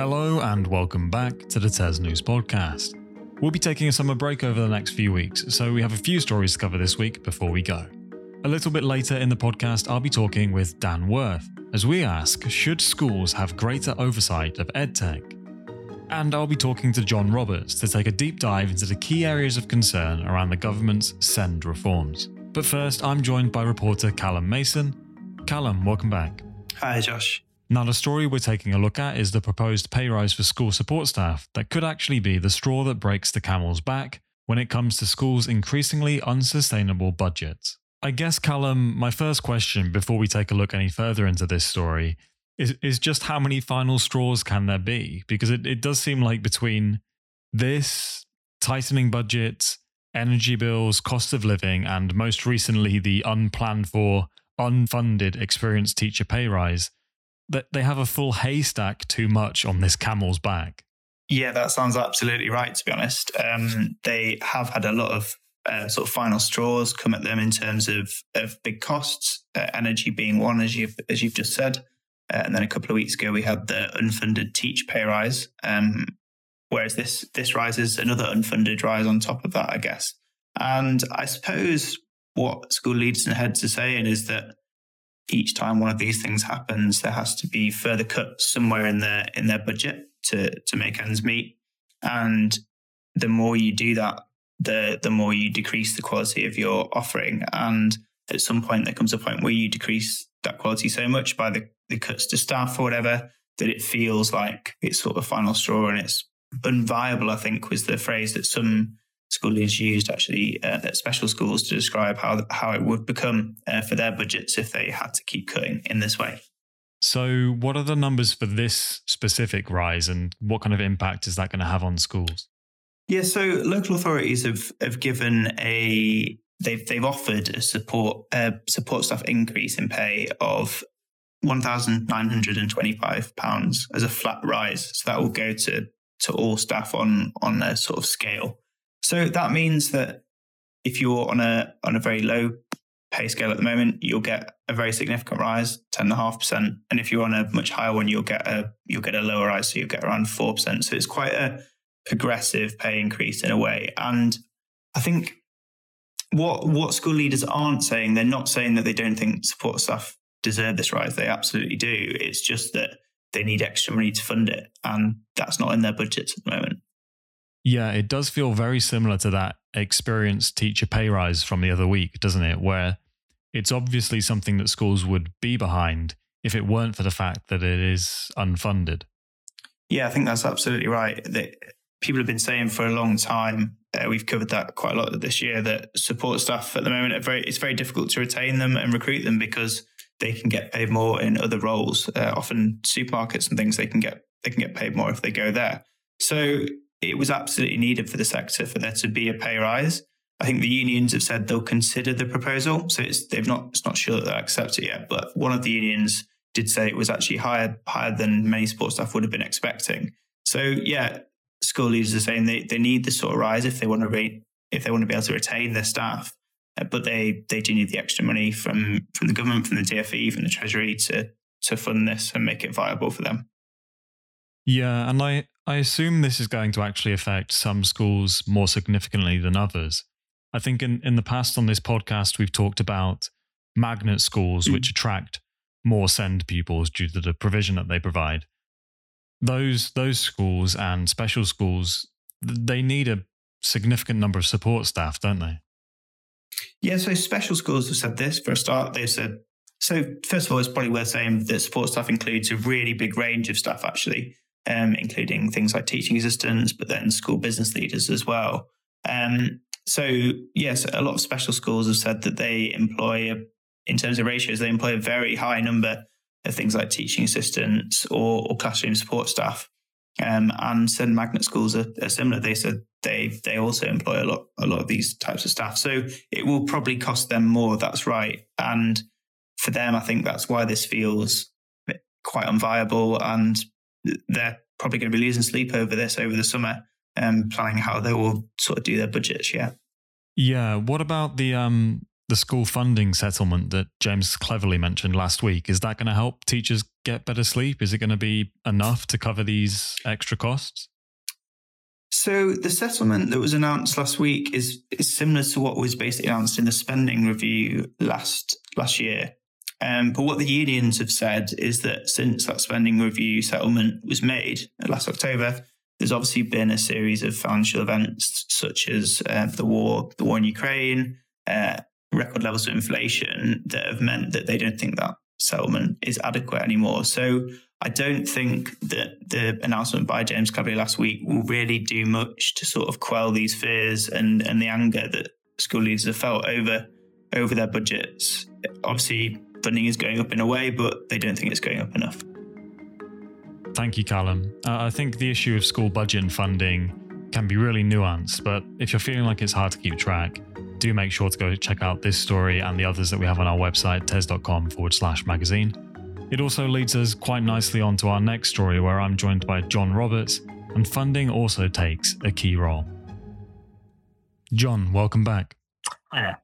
Hello and welcome back to the TES News Podcast. We'll be taking a summer break over the next few weeks, so we have a few stories to cover this week before we go. A little bit later in the podcast, I'll be talking with Dan Worth as we ask Should schools have greater oversight of EdTech? And I'll be talking to John Roberts to take a deep dive into the key areas of concern around the government's SEND reforms. But first, I'm joined by reporter Callum Mason. Callum, welcome back. Hi, Josh. Now, the story we're taking a look at is the proposed pay rise for school support staff that could actually be the straw that breaks the camel's back when it comes to schools' increasingly unsustainable budgets. I guess, Callum, my first question before we take a look any further into this story is, is just how many final straws can there be? Because it, it does seem like between this, tightening budgets, energy bills, cost of living, and most recently the unplanned for, unfunded experienced teacher pay rise, that they have a full haystack too much on this camel's back. Yeah, that sounds absolutely right. To be honest, um, they have had a lot of uh, sort of final straws come at them in terms of of big costs, uh, energy being one, as you've as you've just said, uh, and then a couple of weeks ago we had the unfunded teach pay rise. Um, whereas this this rises another unfunded rise on top of that, I guess. And I suppose what school leaders and heads are saying is that each time one of these things happens, there has to be further cuts somewhere in their in their budget to to make ends meet. And the more you do that, the the more you decrease the quality of your offering. And at some point, there comes a point where you decrease that quality so much by the, the cuts to staff or whatever that it feels like it's sort of final straw and it's unviable. I think was the phrase that some school leaders used actually uh, at special schools to describe how how it would become uh, for their budgets if they had to keep cutting in this way. So, what are the numbers for this specific rise, and what kind of impact is that going to have on schools? Yeah, so local authorities have have given a they've they've offered a support uh, support staff increase in pay of one thousand nine hundred and twenty five pounds as a flat rise. So that will go to to all staff on on a sort of scale. So that means that if you're on a on a very low pay scale at the moment, you'll get a very significant rise, ten and a half percent. And if you're on a much higher one, you'll get a you'll get a lower rise, so you'll get around four percent. So it's quite a progressive pay increase in a way. And I think what what school leaders aren't saying, they're not saying that they don't think support staff deserve this rise. They absolutely do. It's just that they need extra money to fund it, and that's not in their budgets at the moment. Yeah, it does feel very similar to that experienced teacher pay rise from the other week, doesn't it? Where it's obviously something that schools would be behind if it weren't for the fact that it is unfunded. Yeah, I think that's absolutely right. That people have been saying for a long time. Uh, we've covered that quite a lot this year. That support staff at the moment very. It's very difficult to retain them and recruit them because they can get paid more in other roles. Uh, often supermarkets and things they can get they can get paid more if they go there. So it was absolutely needed for the sector for there to be a pay rise. I think the unions have said they'll consider the proposal, so it's they've not it's not sure that they'll accept it yet. But one of the unions did say it was actually higher higher than many sports staff would have been expecting. So yeah, school leaders are saying they, they need this sort of rise if they want to re, if they want to be able to retain their staff, uh, but they they do need the extra money from from the government, from the DFE, from the Treasury to to fund this and make it viable for them. Yeah, and I I assume this is going to actually affect some schools more significantly than others. I think in, in the past on this podcast, we've talked about magnet schools, mm. which attract more SEND pupils due to the provision that they provide. Those, those schools and special schools, they need a significant number of support staff, don't they? Yeah, so special schools have said this for a start. They've said, so first of all, it's probably worth saying that support staff includes a really big range of staff, actually um, including things like teaching assistants, but then school business leaders as well. Um, so, yes, a lot of special schools have said that they employ, in terms of ratios, they employ a very high number of things like teaching assistants or, or classroom support staff. Um, and SEND magnet schools are, are, similar. They said they they also employ a lot a lot of these types of staff. So it will probably cost them more. That's right. And for them, I think that's why this feels quite unviable and they're probably going to be losing sleep over this over the summer and um, planning how they will sort of do their budgets. Yeah. Yeah. What about the um the school funding settlement that James Cleverly mentioned last week, is that going to help teachers get better sleep? Is it going to be enough to cover these extra costs? So the settlement that was announced last week is is similar to what was basically announced in the spending review last last year. Um, but what the unions have said is that since that spending review settlement was made last October, there's obviously been a series of financial events such as uh, the war, the war in Ukraine, uh, record levels of inflation that have meant that they don't think that settlement is adequate anymore. So I don't think that the announcement by James Cleverly last week will really do much to sort of quell these fears and, and the anger that school leaders have felt over over their budgets. Obviously, funding is going up in a way, but they don't think it's going up enough. Thank you, Callum. Uh, I think the issue of school budget and funding can be really nuanced, but if you're feeling like it's hard to keep track, do make sure to go check out this story and the others that we have on our website, tes.com forward slash magazine. It also leads us quite nicely on to our next story, where I'm joined by John Roberts, and funding also takes a key role. John, welcome back. Yeah.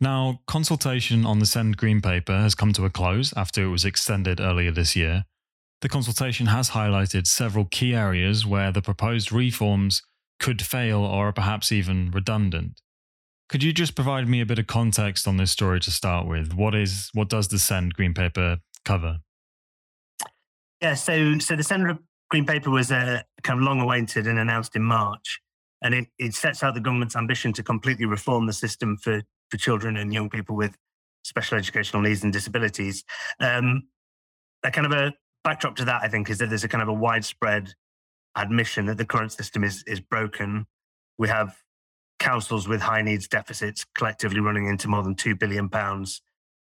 Now, consultation on the Send Green paper has come to a close after it was extended earlier this year. The consultation has highlighted several key areas where the proposed reforms could fail or are perhaps even redundant. Could you just provide me a bit of context on this story to start with? What is what does the Send Green paper cover? Yeah, so so the Send Green Paper was uh, kind of long awaited and announced in March, and it, it sets out the government's ambition to completely reform the system for for children and young people with special educational needs and disabilities. Um, a kind of a backdrop to that, I think, is that there's a kind of a widespread admission that the current system is is broken. We have councils with high needs deficits collectively running into more than two billion pounds.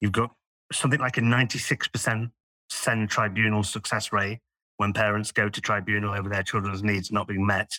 You've got something like a 96% send tribunal success rate when parents go to tribunal over their children's needs not being met,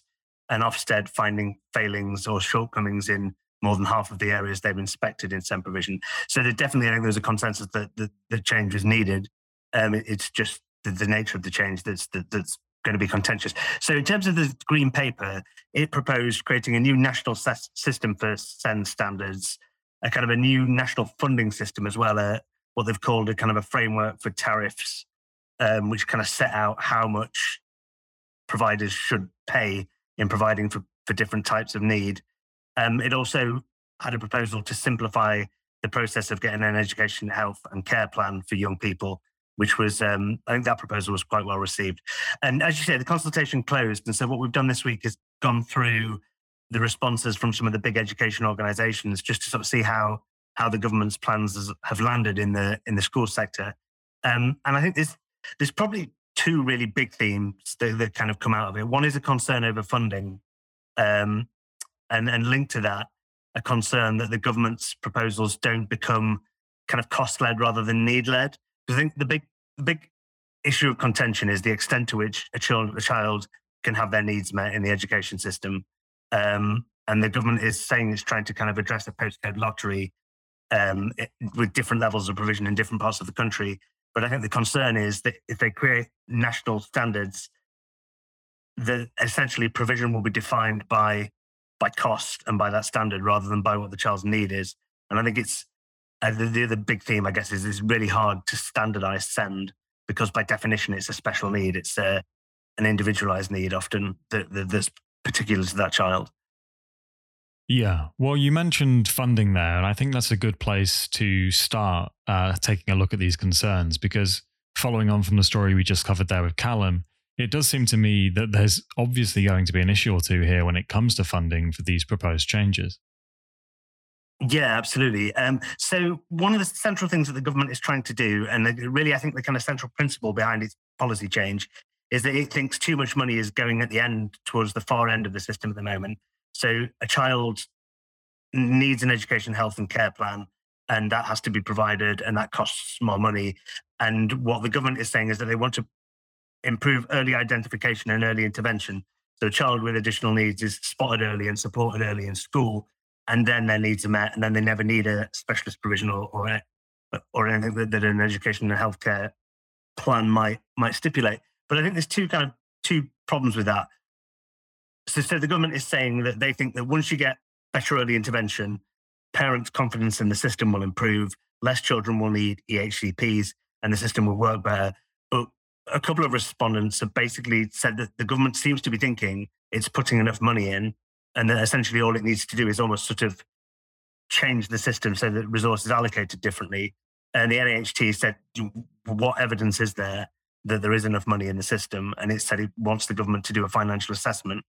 and Ofsted finding failings or shortcomings in more than half of the areas they've inspected in SEND provision. So there definitely, I think there's a consensus that the, the change is needed. Um, it, it's just the, the, nature of the change that's that, that's going to be contentious. So in terms of the green paper, it proposed creating a new national system for SEND standards, a kind of a new national funding system as well, what they've called a kind of a framework for tariffs, um, which kind of set out how much providers should pay in providing for, for different types of need. Um, it also had a proposal to simplify the process of getting an education, health, and care plan for young people, which was, um, I think that proposal was quite well received. And as you say, the consultation closed. And so what we've done this week is gone through the responses from some of the big education organizations just to sort of see how how the government's plans have landed in the in the school sector. Um, and I think there's there's probably two really big themes that, that, kind of come out of it. One is a concern over funding, um, and and linked to that, a concern that the government's proposals don't become kind of cost led rather than need led. I think the big the big issue of contention is the extent to which a child a child can have their needs met in the education system. Um, and the government is saying it's trying to kind of address the postcode lottery um, with different levels of provision in different parts of the country. But I think the concern is that if they create national standards, that essentially provision will be defined by by cost and by that standard rather than by what the child's need is. And I think it's uh, the, the other big theme, I guess, is it's really hard to standardize send because by definition it's a special need. It's a, uh, an individualized need often that, that that's particular to that child. Yeah. Well, you mentioned funding there, and I think that's a good place to start uh, taking a look at these concerns because following on from the story we just covered there with Callum, it does seem to me that there's obviously going to be an issue or two here when it comes to funding for these proposed changes. Yeah, absolutely. Um, so, one of the central things that the government is trying to do, and really, I think the kind of central principle behind its policy change, is that it thinks too much money is going at the end towards the far end of the system at the moment. So a child needs an education, health, and care plan, and that has to be provided, and that costs more money. And what the government is saying is that they want to improve early identification and early intervention. So a child with additional needs is spotted early and supported early in school, and then their needs are met, and then they never need a specialist provision or or, or anything that, that an education and healthcare plan might might stipulate. But I think there's two kind of two problems with that so, so the government is saying that they think that once you get better early intervention, parents' confidence in the system will improve, less children will need EHCPs, and the system will work better. A couple of respondents have basically said that the government seems to be thinking it's putting enough money in, and that essentially all it needs to do is almost sort of change the system so that resources is allocated differently. And the NHT said, what evidence is there that there is enough money in the system? And it said it wants the government to do a financial assessment.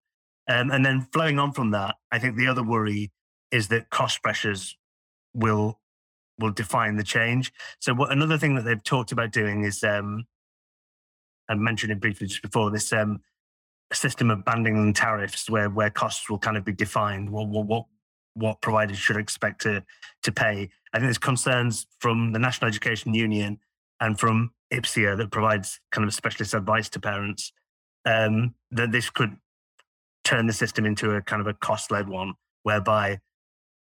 Um, and then flowing on from that, I think the other worry is that cost pressures will will define the change. So what another thing that they've talked about doing is um, I mentioned it briefly just before this um, system of banding and tariffs where where costs will kind of be defined. What what what, what providers should expect to to pay. I think there's concerns from the National Education Union and from IPSEA that provides kind of specialist advice to parents um, that this could turn the system into a kind of a cost led one whereby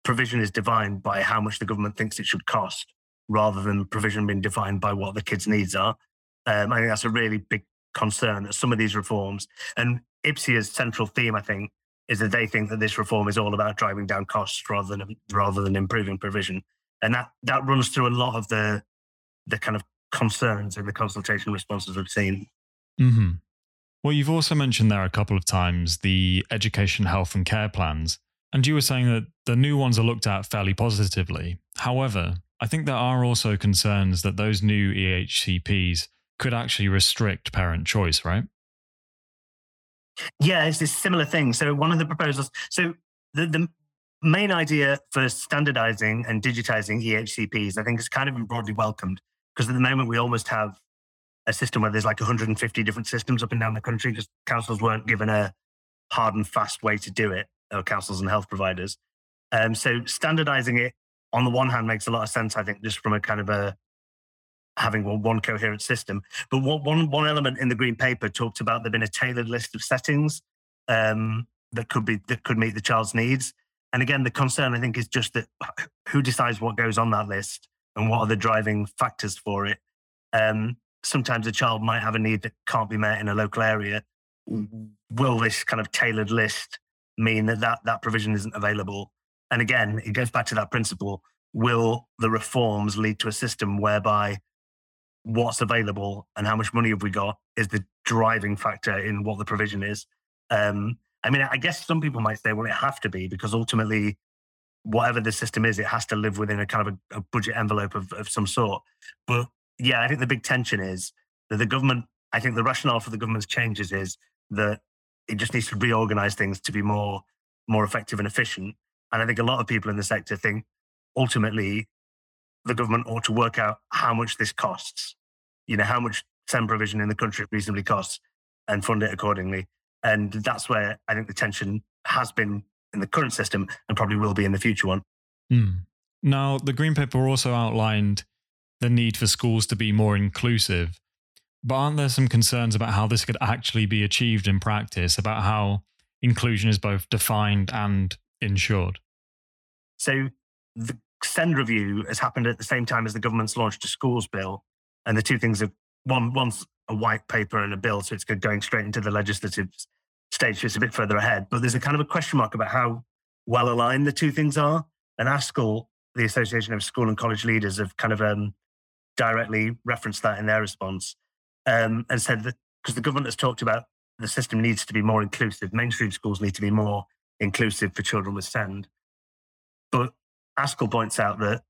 provision is defined by how much the government thinks it should cost rather than provision being defined by what the kids' needs are. Um, I think that's a really big concern that some of these reforms and IPSEA's central theme, I think, is that they think that this reform is all about driving down costs rather than rather than improving provision, and that that runs through a lot of the the kind of concerns in the consultation responses we've seen. Mm-hmm. Well, you've also mentioned there a couple of times the education, health, and care plans. And you were saying that the new ones are looked at fairly positively. However, I think there are also concerns that those new EHCPs could actually restrict parent choice, right? Yeah, it's this similar thing. So one of the proposals, so the, the main idea for standardizing and digitizing EHCPs, I think is kind of been broadly welcomed because at the moment we almost have a system where there's like 150 different systems up and down the country because councils weren't given a hard and fast way to do it, or councils and health providers. Um, so standardizing it on the one hand makes a lot of sense, I think, just from a kind of a having one, one coherent system. But one, one, one element in the green paper talked about there being a tailored list of settings um, that could be that could meet the child's needs. And again, the concern I think is just that who decides what goes on that list and what are the driving factors for it. Um, sometimes a child might have a need that can't be met in a local area. Will this kind of tailored list mean that that, that provision isn't available? And again, it goes back to that principle. Will the reforms lead to a system whereby what's available and how much money have we got is the driving factor in what the provision is. Um, I mean, I guess some people might say, well, it have to be because ultimately, whatever the system is, it has to live within a kind of a, a budget envelope of, of some sort. But yeah, I think the big tension is that the government, I think the rationale for the government's changes is that it just needs to reorganize things to be more more effective and efficient. And I think a lot of people in the sector think ultimately the government ought to work out how much this costs you know, how much SEND provision in the country reasonably costs and fund it accordingly. And that's where I think the tension has been in the current system and probably will be in the future one. Mm. Now, the Green Paper also outlined the need for schools to be more inclusive. But aren't there some concerns about how this could actually be achieved in practice, about how inclusion is both defined and ensured? So, the SEND review has happened at the same time as the government's launched a schools bill and the two things are one one's a white paper and a bill, so it's going straight into the legislative stage. So it's a bit further ahead, but there's a kind of a question mark about how well aligned the two things are. And ASCL, the Association of School and College Leaders, have kind of um, directly referenced that in their response um, and said that because the government has talked about the system needs to be more inclusive, mainstream schools need to be more inclusive for children with SEND. But ASCL points out that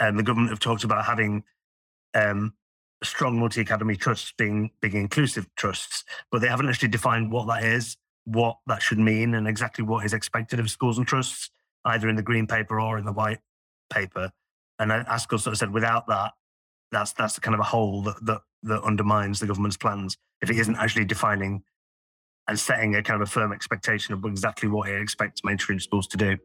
um, the government have talked about having um, strong multi-academy trusts being big inclusive trusts, but they haven't actually defined what that is, what that should mean, and exactly what is expected of schools and trusts, either in the green paper or in the white paper. And ASCL sort of said, without that, that's that's kind of a hole that, that that undermines the government's plans if it isn't actually defining and setting a kind of a firm expectation of exactly what it expects mainstream schools to do.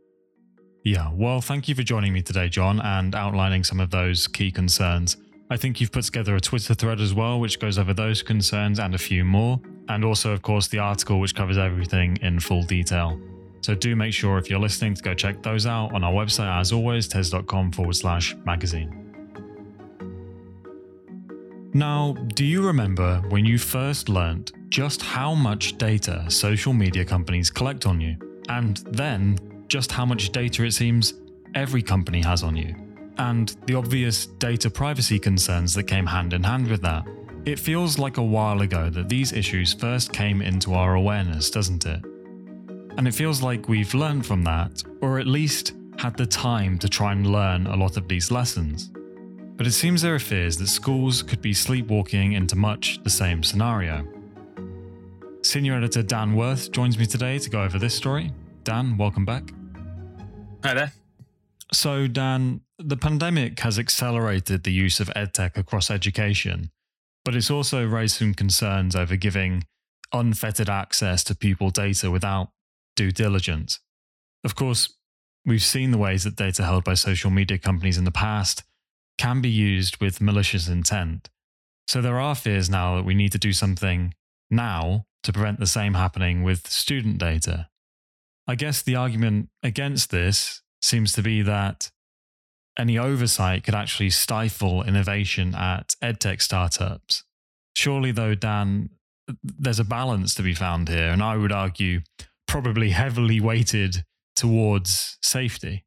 Yeah, well, thank you for joining me today, John, and outlining some of those key concerns. I think you've put together a Twitter thread as well, which goes over those concerns and a few more. And also, of course, the article, which covers everything in full detail. So do make sure if you're listening to go check those out on our website, as always, tes.com forward slash magazine. Now, do you remember when you first learnt just how much data social media companies collect on you? And then just how much data it seems every company has on you, and the obvious data privacy concerns that came hand in hand with that. It feels like a while ago that these issues first came into our awareness, doesn't it? And it feels like we've learned from that, or at least had the time to try and learn a lot of these lessons. But it seems there are fears that schools could be sleepwalking into much the same scenario. Senior editor Dan Worth joins me today to go over this story. Dan, welcome back. Hi there. So, Dan, the pandemic has accelerated the use of edtech across education, but it's also raised some concerns over giving unfettered access to pupil data without due diligence. Of course, we've seen the ways that data held by social media companies in the past can be used with malicious intent. So there are fears now that we need to do something now to prevent the same happening with student data. I guess the argument against this seems to be that any oversight could actually stifle innovation at edtech startups. Surely, though, Dan, there's a balance to be found here, and I would argue probably heavily weighted towards safety.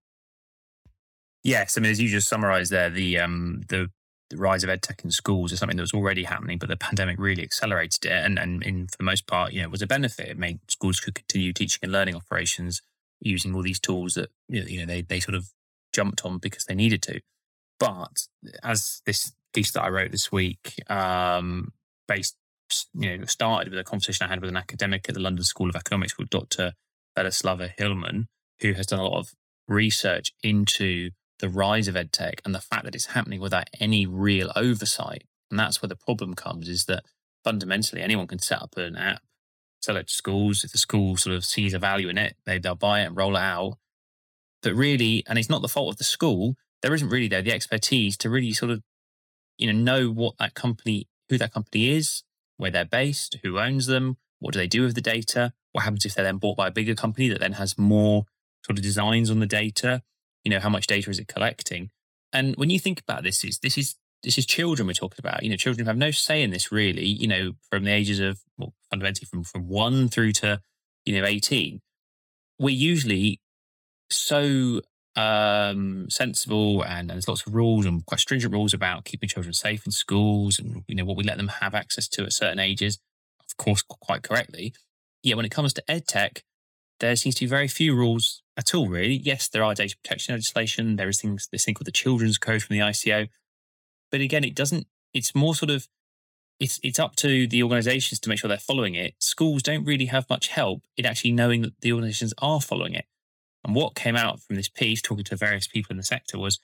Yes, I mean, as you just summarised there, the um, the the rise of edtech in schools is something that was already happening, but the pandemic really accelerated it. And, and in, for the most part, you know, it was a benefit. It made schools could continue teaching and learning operations using all these tools that, you know, they, they sort of jumped on because they needed to. But as this piece that I wrote this week, um, based, you know, started with a conversation I had with an academic at the London School of Economics called Dr. Velislava Hillman, who has done a lot of research into the rise of edtech and the fact that it's happening without any real oversight. And that's where the problem comes is that fundamentally anyone can set up an app, sell it to schools. If the school sort of sees a value in it, they, they'll buy it and roll it out. But really, and it's not the fault of the school, there isn't really there the expertise to really sort of, you know, know what that company, who that company is, where they're based, who owns them, what do they do with the data, what happens if they're then bought by a bigger company that then has more sort of designs on the data you know how much data is it collecting? And when you think about this is this is this is children we're talking about you know children have no say in this really you know from the ages of well fundamentally from from 1 through to you know 18 we're usually so um, sensible and, and, there's lots of rules and quite stringent rules about keeping children safe in schools and you know what we let them have access to at certain ages of course quite correctly. Yeah when it comes to ed tech there seems to be very few rules at all, really. Yes, there are data protection legislation. There is things, this thing called the Children's Code from the ICO. But again, it doesn't, it's more sort of, it's, it's up to the organizations to make sure they're following it. Schools don't really have much help in actually knowing that the organizations are following it. And what came out from this piece, talking to various people in the sector, was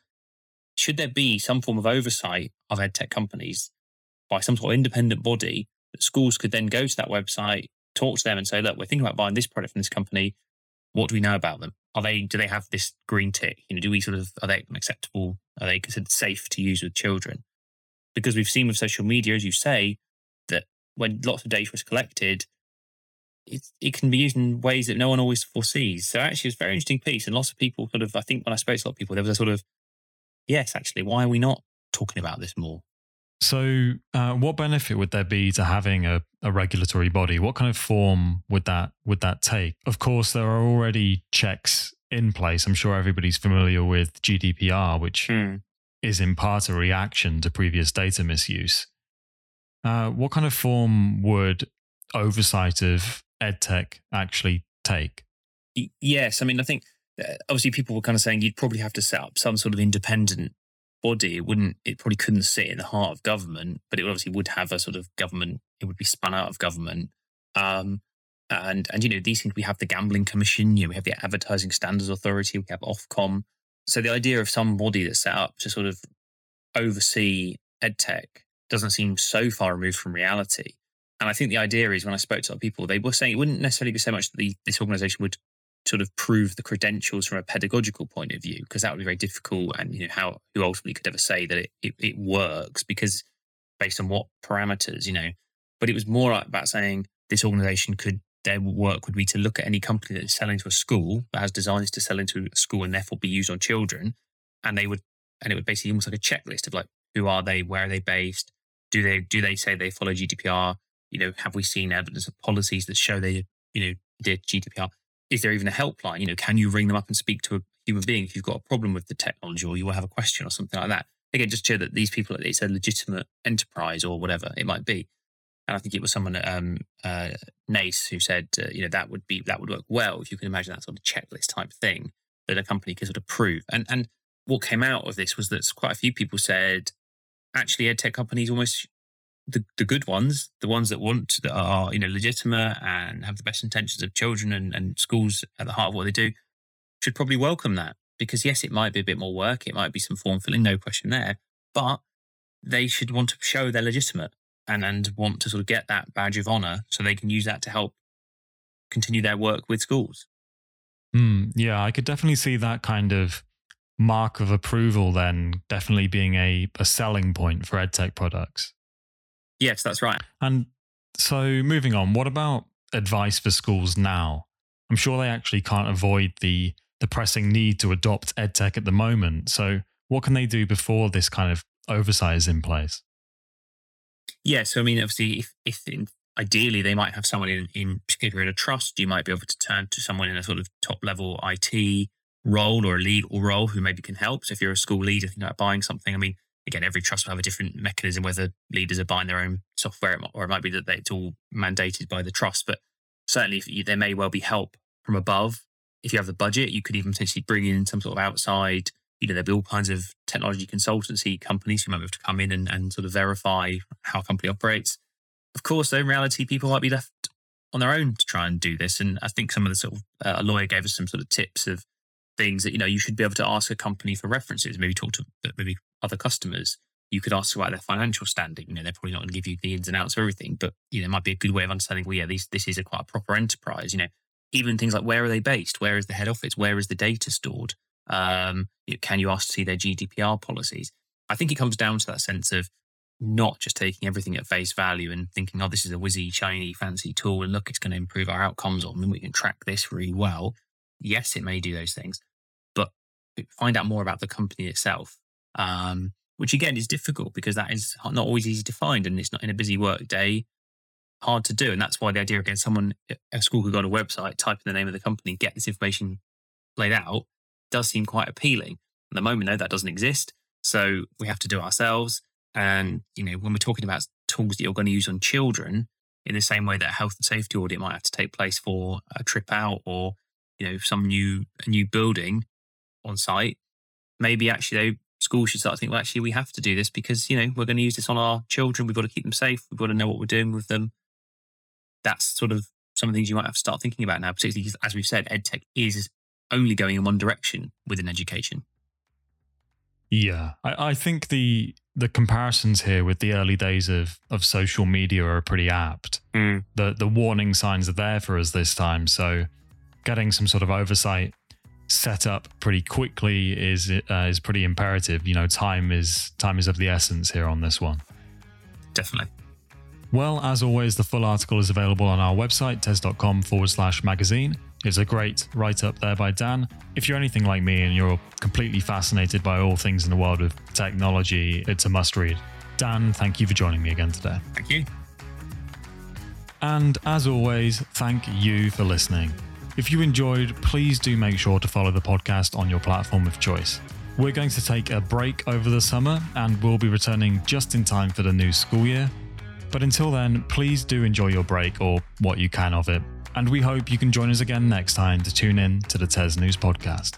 should there be some form of oversight of ed tech companies by some sort of independent body that schools could then go to that website, talk to them and say, look, we're thinking about buying this product from this company. What do we know about them? Are they, do they have this green tick? You know, do we sort of, are they acceptable? Are they considered safe to use with children? Because we've seen with social media, as you say, that when lots of data is collected, it, it can be used in ways that no one always foresees. So actually, it's a very interesting piece. And lots of people sort of, I think when I spoke to a lot of people, there was a sort of, yes, actually, why are we not talking about this more? So, uh, what benefit would there be to having a, a regulatory body? What kind of form would that would that take? Of course, there are already checks in place. I'm sure everybody's familiar with GDPR, which mm. is in part a reaction to previous data misuse. Uh, what kind of form would oversight of edtech actually take? Yes, I mean, I think uh, obviously people were kind of saying you'd probably have to set up some sort of independent body. It wouldn't, it probably couldn't sit in the heart of government, but it obviously would have a sort of government. It would be spun out of government. Um, and and you know these things we have the gambling commission you know we have the advertising standards authority we have ofcom so the idea of some body that's set up to sort of oversee edtech doesn't seem so far removed from reality and i think the idea is when i spoke to other people they were saying it wouldn't necessarily be so much that the, this organization would sort of prove the credentials from a pedagogical point of view because that would be very difficult and you know how who ultimately could ever say that it, it, it works because based on what parameters you know. But it was more about saying this organization could their work would be to look at any company that is selling to a school that has designs to sell into a school and therefore be used on children and they would and it would basically almost like a checklist of like who are they where are they based do they do they say they follow gdpr you know have we seen evidence of policies that show they you know did gdpr is there even a helpline? You know, can you ring them up and speak to a human being, if you've got a problem with the technology or you have a question or something like that, again, just show that these people, it's a legitimate enterprise or whatever it might be. And I think it was someone at um, uh, Naace who said, uh, you know, that would be that would work well if you can imagine that sort of checklist type thing that a company can sort of prove. And and what came out of this was that quite a few people said, actually, ed tech companies almost the, the good ones, the ones that want that are you know legitimate and have the best intentions of children and, and schools at the heart of what they do, should probably welcome that because yes, it might be a bit more work, it might be some form filling, no question there, but they should want to show they're legitimate and and want to sort of get that badge of honor so they can use that to help continue their work with schools. Mm, yeah, I could definitely see that kind of mark of approval then definitely being a, a selling point for edtech products. Yes, that's right. And so moving on, what about advice for schools now? I'm sure they actually can't avoid the the pressing need to adopt edtech at the moment. So what can they do before this kind of oversight is in place? Yeah, so I mean, obviously, if, if in, ideally they might have someone in, in particular in a trust, you might be able to turn to someone in a sort of top level IT role or a legal role who maybe can help. So if you're a school leader thinking about buying something, I mean, again, every trust will have a different mechanism whether leaders are buying their own software or it might be that it's all mandated by the trust. But certainly, you, there may well be help from above. If you have the budget, you could even potentially bring in some sort of outside. You know, there'll be all kinds of technology consultancy companies who might have to come in and, and sort of verify how a company operates. Of course, though, in reality, people might be left on their own to try and do this. And I think some of the sort of uh, a lawyer gave us some sort of tips of things that you know you should be able to ask a company for references. Maybe talk to maybe other customers. You could ask about their financial standing. You know, they're probably not going to give you the ins and outs of everything, but you know, it might be a good way of understanding. Well, yeah, these, this is a quite a proper enterprise. You know, even things like where are they based? Where is the head office? Where is the data stored? Um, can you ask to see their GDPR policies? I think it comes down to that sense of not just taking everything at face value and thinking, oh, this is a whizzy, shiny, fancy tool, and look, it's going to improve our outcomes, or we can track this really well. Yes, it may do those things, but find out more about the company itself. Um, which again is difficult because that is not always easy to find, and it's not in a busy work day hard to do. And that's why the idea again, someone a school could go on a website, type in the name of the company, get this information laid out, does seem quite appealing. At the moment, though, that doesn't exist. So we have to do ourselves. And, you know, when we're talking about tools that you're going to use on children, in the same way that a health and safety audit might have to take place for a trip out or, you know, some new a new building on site, maybe actually though schools should start thinking, well, actually, we have to do this because, you know, we're going to use this on our children. We've got to keep them safe. We've got to know what we're doing with them that's sort of some of the things you might have to start thinking about now, particularly because, as we've said, edtech is only going in one direction within education. Yeah, I, I think the the comparisons here with the early days of of social media are pretty apt. Mm. The the warning signs are there for us this time, so getting some sort of oversight set up pretty quickly is uh, is pretty imperative. You know, time is time is of the essence here on this one. Definitely. Well, as always, the full article is available on our website, tes.com forward slash magazine. It's a great write up there by Dan. If you're anything like me and you're completely fascinated by all things in the world of technology, it's a must read. Dan, thank you for joining me again today. Thank you. And as always, thank you for listening. If you enjoyed, please do make sure to follow the podcast on your platform of choice. We're going to take a break over the summer and we'll be returning just in time for the new school year. But until then, please do enjoy your break or what you can of it. And we hope you can join us again next time to tune in to the TES News Podcast.